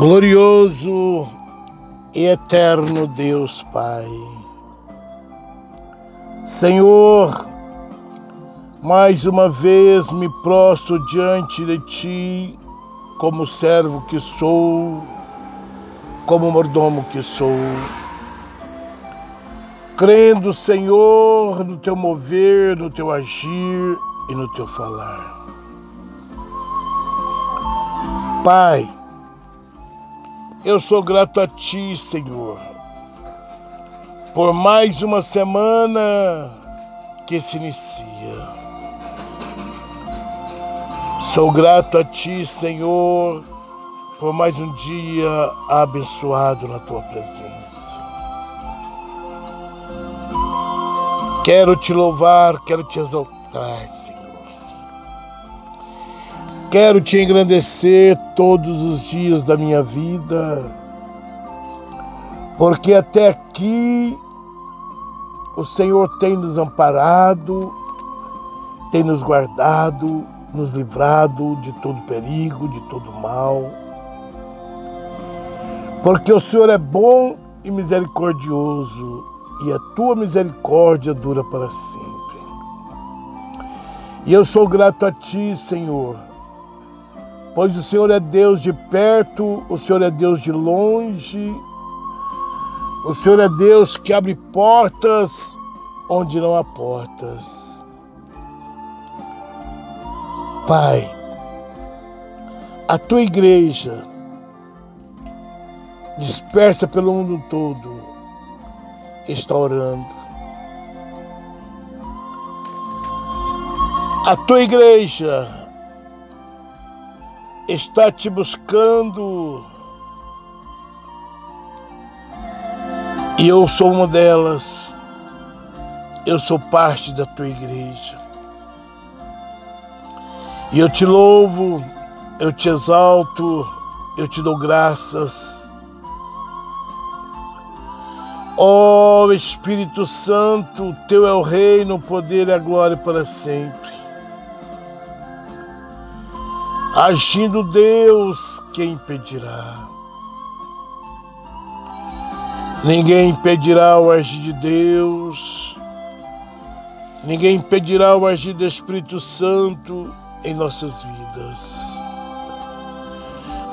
Glorioso e eterno Deus Pai. Senhor, mais uma vez me prostro diante de Ti, como servo que sou, como mordomo que sou, crendo, Senhor, no Teu mover, no Teu agir e no Teu falar. Pai, eu sou grato a Ti, Senhor, por mais uma semana que se inicia. Sou grato a Ti, Senhor, por mais um dia abençoado na Tua presença. Quero Te louvar, quero Te exaltar, Senhor. Quero te engrandecer todos os dias da minha vida, porque até aqui o Senhor tem nos amparado, tem nos guardado, nos livrado de todo perigo, de todo mal. Porque o Senhor é bom e misericordioso, e a tua misericórdia dura para sempre. E eu sou grato a ti, Senhor pois o Senhor é Deus de perto, o Senhor é Deus de longe, o Senhor é Deus que abre portas onde não há portas. Pai, a tua igreja, dispersa pelo mundo todo, está orando. A tua igreja, está te buscando. E eu sou uma delas. Eu sou parte da tua igreja. E eu te louvo, eu te exalto, eu te dou graças. Ó oh, Espírito Santo, teu é o reino, o poder e a glória para sempre. Agindo Deus, quem impedirá? Ninguém impedirá o agir de Deus, ninguém impedirá o agir do Espírito Santo em nossas vidas.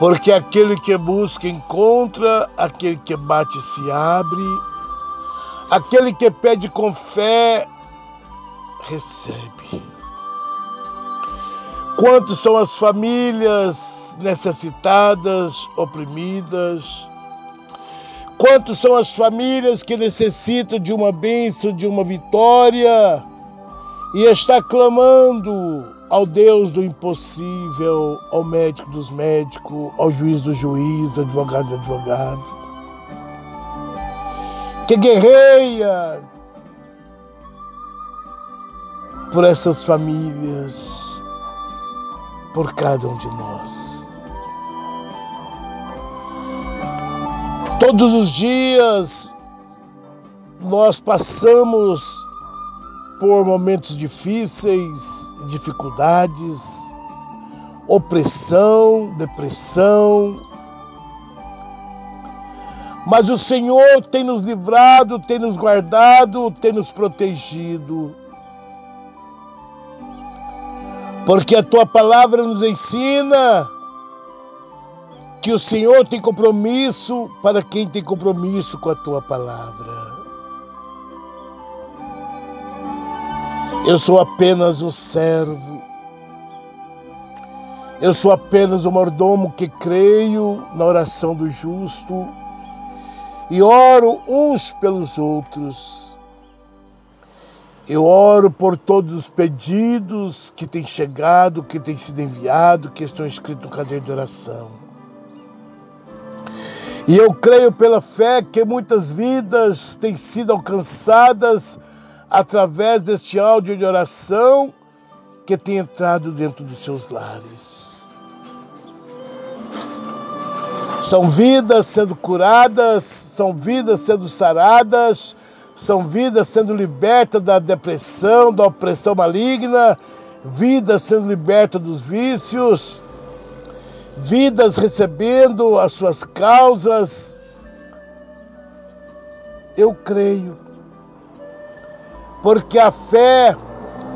Porque aquele que busca encontra, aquele que bate se abre, aquele que pede com fé recebe. Quantos são as famílias necessitadas, oprimidas? Quantos são as famílias que necessitam de uma bênção, de uma vitória e está clamando ao Deus do impossível, ao médico dos médicos, ao juiz do juiz, advogado do advogado, que guerreia por essas famílias por cada um de nós. Todos os dias nós passamos por momentos difíceis, dificuldades, opressão, depressão. Mas o Senhor tem nos livrado, tem nos guardado, tem nos protegido. Porque a tua palavra nos ensina que o Senhor tem compromisso para quem tem compromisso com a tua palavra. Eu sou apenas um servo. Eu sou apenas um mordomo que creio na oração do justo e oro uns pelos outros eu oro por todos os pedidos que têm chegado, que têm sido enviados, que estão escritos no caderno de oração. E eu creio pela fé que muitas vidas têm sido alcançadas através deste áudio de oração que tem entrado dentro dos seus lares. São vidas sendo curadas, são vidas sendo saradas, são vidas sendo libertas da depressão, da opressão maligna, vidas sendo libertas dos vícios, vidas recebendo as suas causas. Eu creio, porque a fé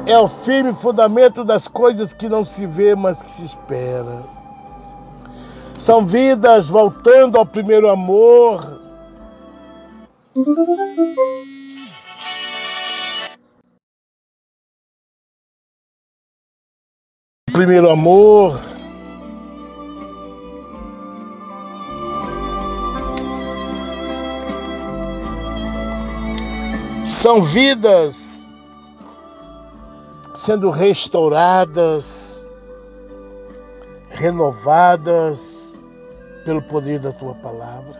é o firme fundamento das coisas que não se vê, mas que se espera. São vidas voltando ao primeiro amor. Primeiro amor. São vidas sendo restauradas, renovadas pelo poder da tua palavra.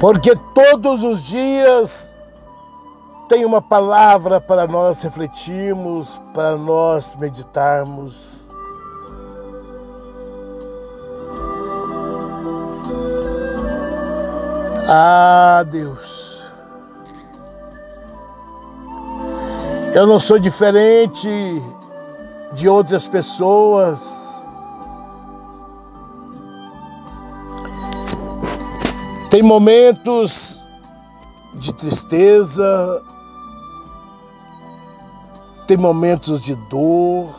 Porque todos os dias tem uma palavra para nós refletirmos, para nós meditarmos. Ah, Deus. Eu não sou diferente de outras pessoas. Tem momentos de tristeza, tem momentos de dor,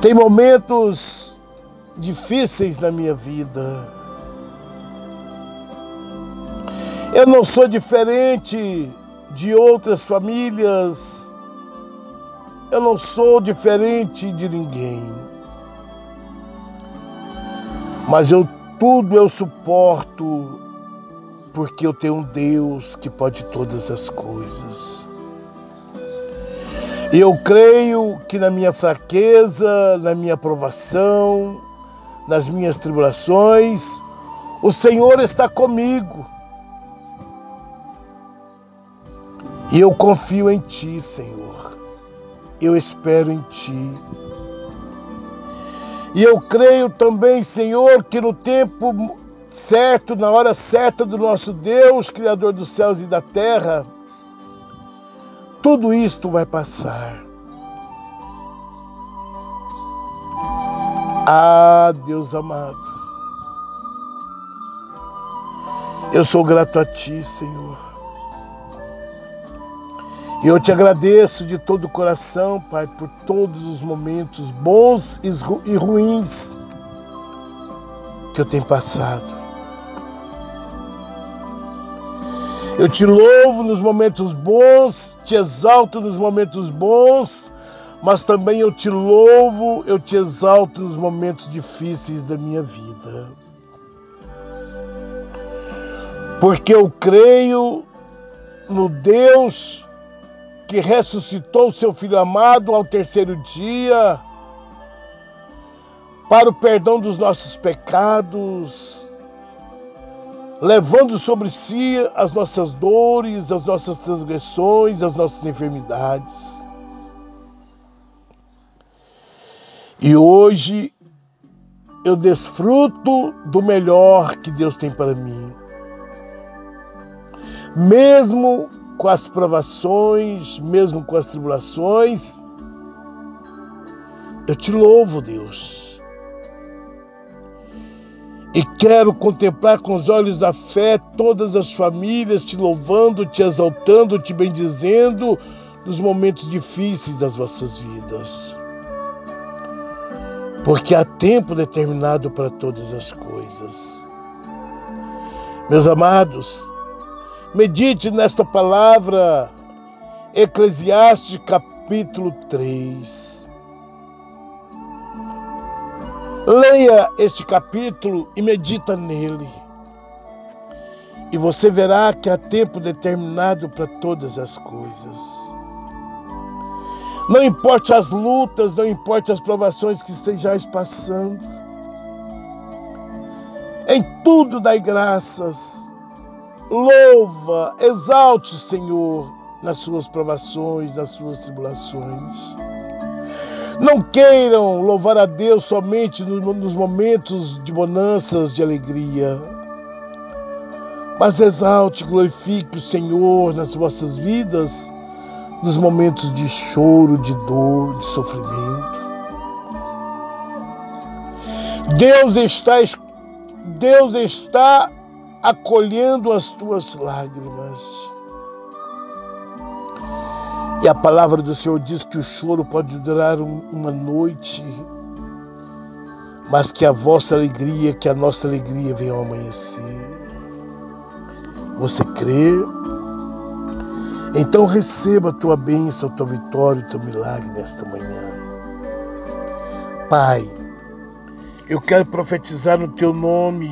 tem momentos difíceis na minha vida. Eu não sou diferente de outras famílias. Eu não sou diferente de ninguém. Mas eu tudo eu suporto porque eu tenho um Deus que pode todas as coisas. E eu creio que na minha fraqueza, na minha provação, nas minhas tribulações, o Senhor está comigo. E eu confio em Ti, Senhor. Eu espero em Ti. E eu creio também, Senhor, que no tempo certo, na hora certa do nosso Deus, Criador dos céus e da terra, tudo isto vai passar. Ah, Deus amado, eu sou grato a Ti, Senhor. E eu te agradeço de todo o coração, Pai, por todos os momentos bons e ruins que eu tenho passado. Eu te louvo nos momentos bons, te exalto nos momentos bons, mas também eu te louvo, eu te exalto nos momentos difíceis da minha vida. Porque eu creio no Deus que ressuscitou seu Filho amado ao terceiro dia, para o perdão dos nossos pecados, levando sobre si as nossas dores, as nossas transgressões, as nossas enfermidades. E hoje eu desfruto do melhor que Deus tem para mim. Mesmo com as provações, mesmo com as tribulações. Eu te louvo, Deus. E quero contemplar com os olhos da fé todas as famílias te louvando, te exaltando, te bendizendo nos momentos difíceis das vossas vidas. Porque há tempo determinado para todas as coisas. Meus amados, Medite nesta palavra, Eclesiastes capítulo 3. Leia este capítulo e medita nele. E você verá que há tempo determinado para todas as coisas. Não importe as lutas, não importe as provações que estejais passando. Em tudo dai graças Louva, exalte o Senhor nas suas provações, nas suas tribulações. Não queiram louvar a Deus somente nos momentos de bonanças, de alegria. Mas exalte, glorifique o Senhor nas vossas vidas nos momentos de choro, de dor, de sofrimento. Deus está, Deus está acolhendo as tuas lágrimas. E a palavra do Senhor diz que o choro pode durar uma noite, mas que a vossa alegria, que a nossa alegria venha ao amanhecer. Você crê? Então receba a tua bênção, a tua vitória, o teu milagre nesta manhã. Pai, eu quero profetizar no teu nome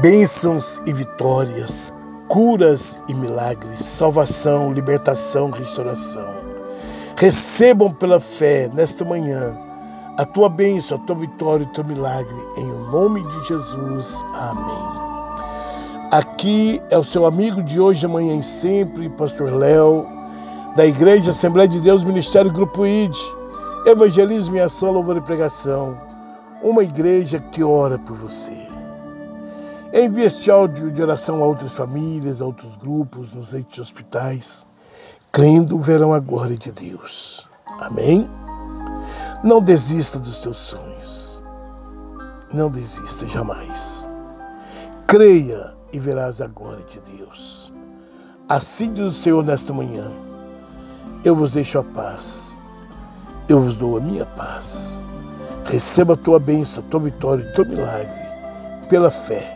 bênçãos e vitórias, curas e milagres, salvação, libertação, restauração. Recebam pela fé nesta manhã a tua bênção, a tua vitória e o teu milagre, em o nome de Jesus. Amém. Aqui é o seu amigo de hoje, amanhã e sempre, Pastor Léo, da Igreja Assembleia de Deus, Ministério Grupo ID, Evangelismo e Ação, Louvor e Pregação, uma igreja que ora por você. Envie este áudio de oração a outras famílias, a outros grupos, nos leitos de hospitais, crendo verão a glória de Deus. Amém? Não desista dos teus sonhos. Não desista jamais. Creia e verás a glória de Deus. Assim diz o Senhor nesta manhã: Eu vos deixo a paz, eu vos dou a minha paz. Receba a tua bênção, a tua vitória e o teu milagre pela fé.